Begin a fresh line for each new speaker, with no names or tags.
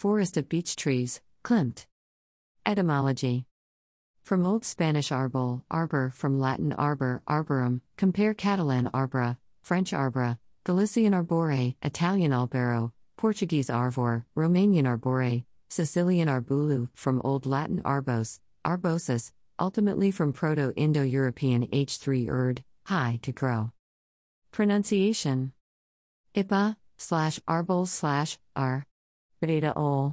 forest of beech trees, Klimt. Etymology From Old Spanish arbol, arbor, from Latin arbor, arborum, compare Catalan arbra, French arbra, Galician arbore, Italian albero, Portuguese arvor, Romanian arbore, Sicilian arbulu, from Old Latin arbos, arbosus, ultimately from Proto Indo European H3 erd, high to grow. Pronunciation Ipa slash arbol slash r. Beta ol.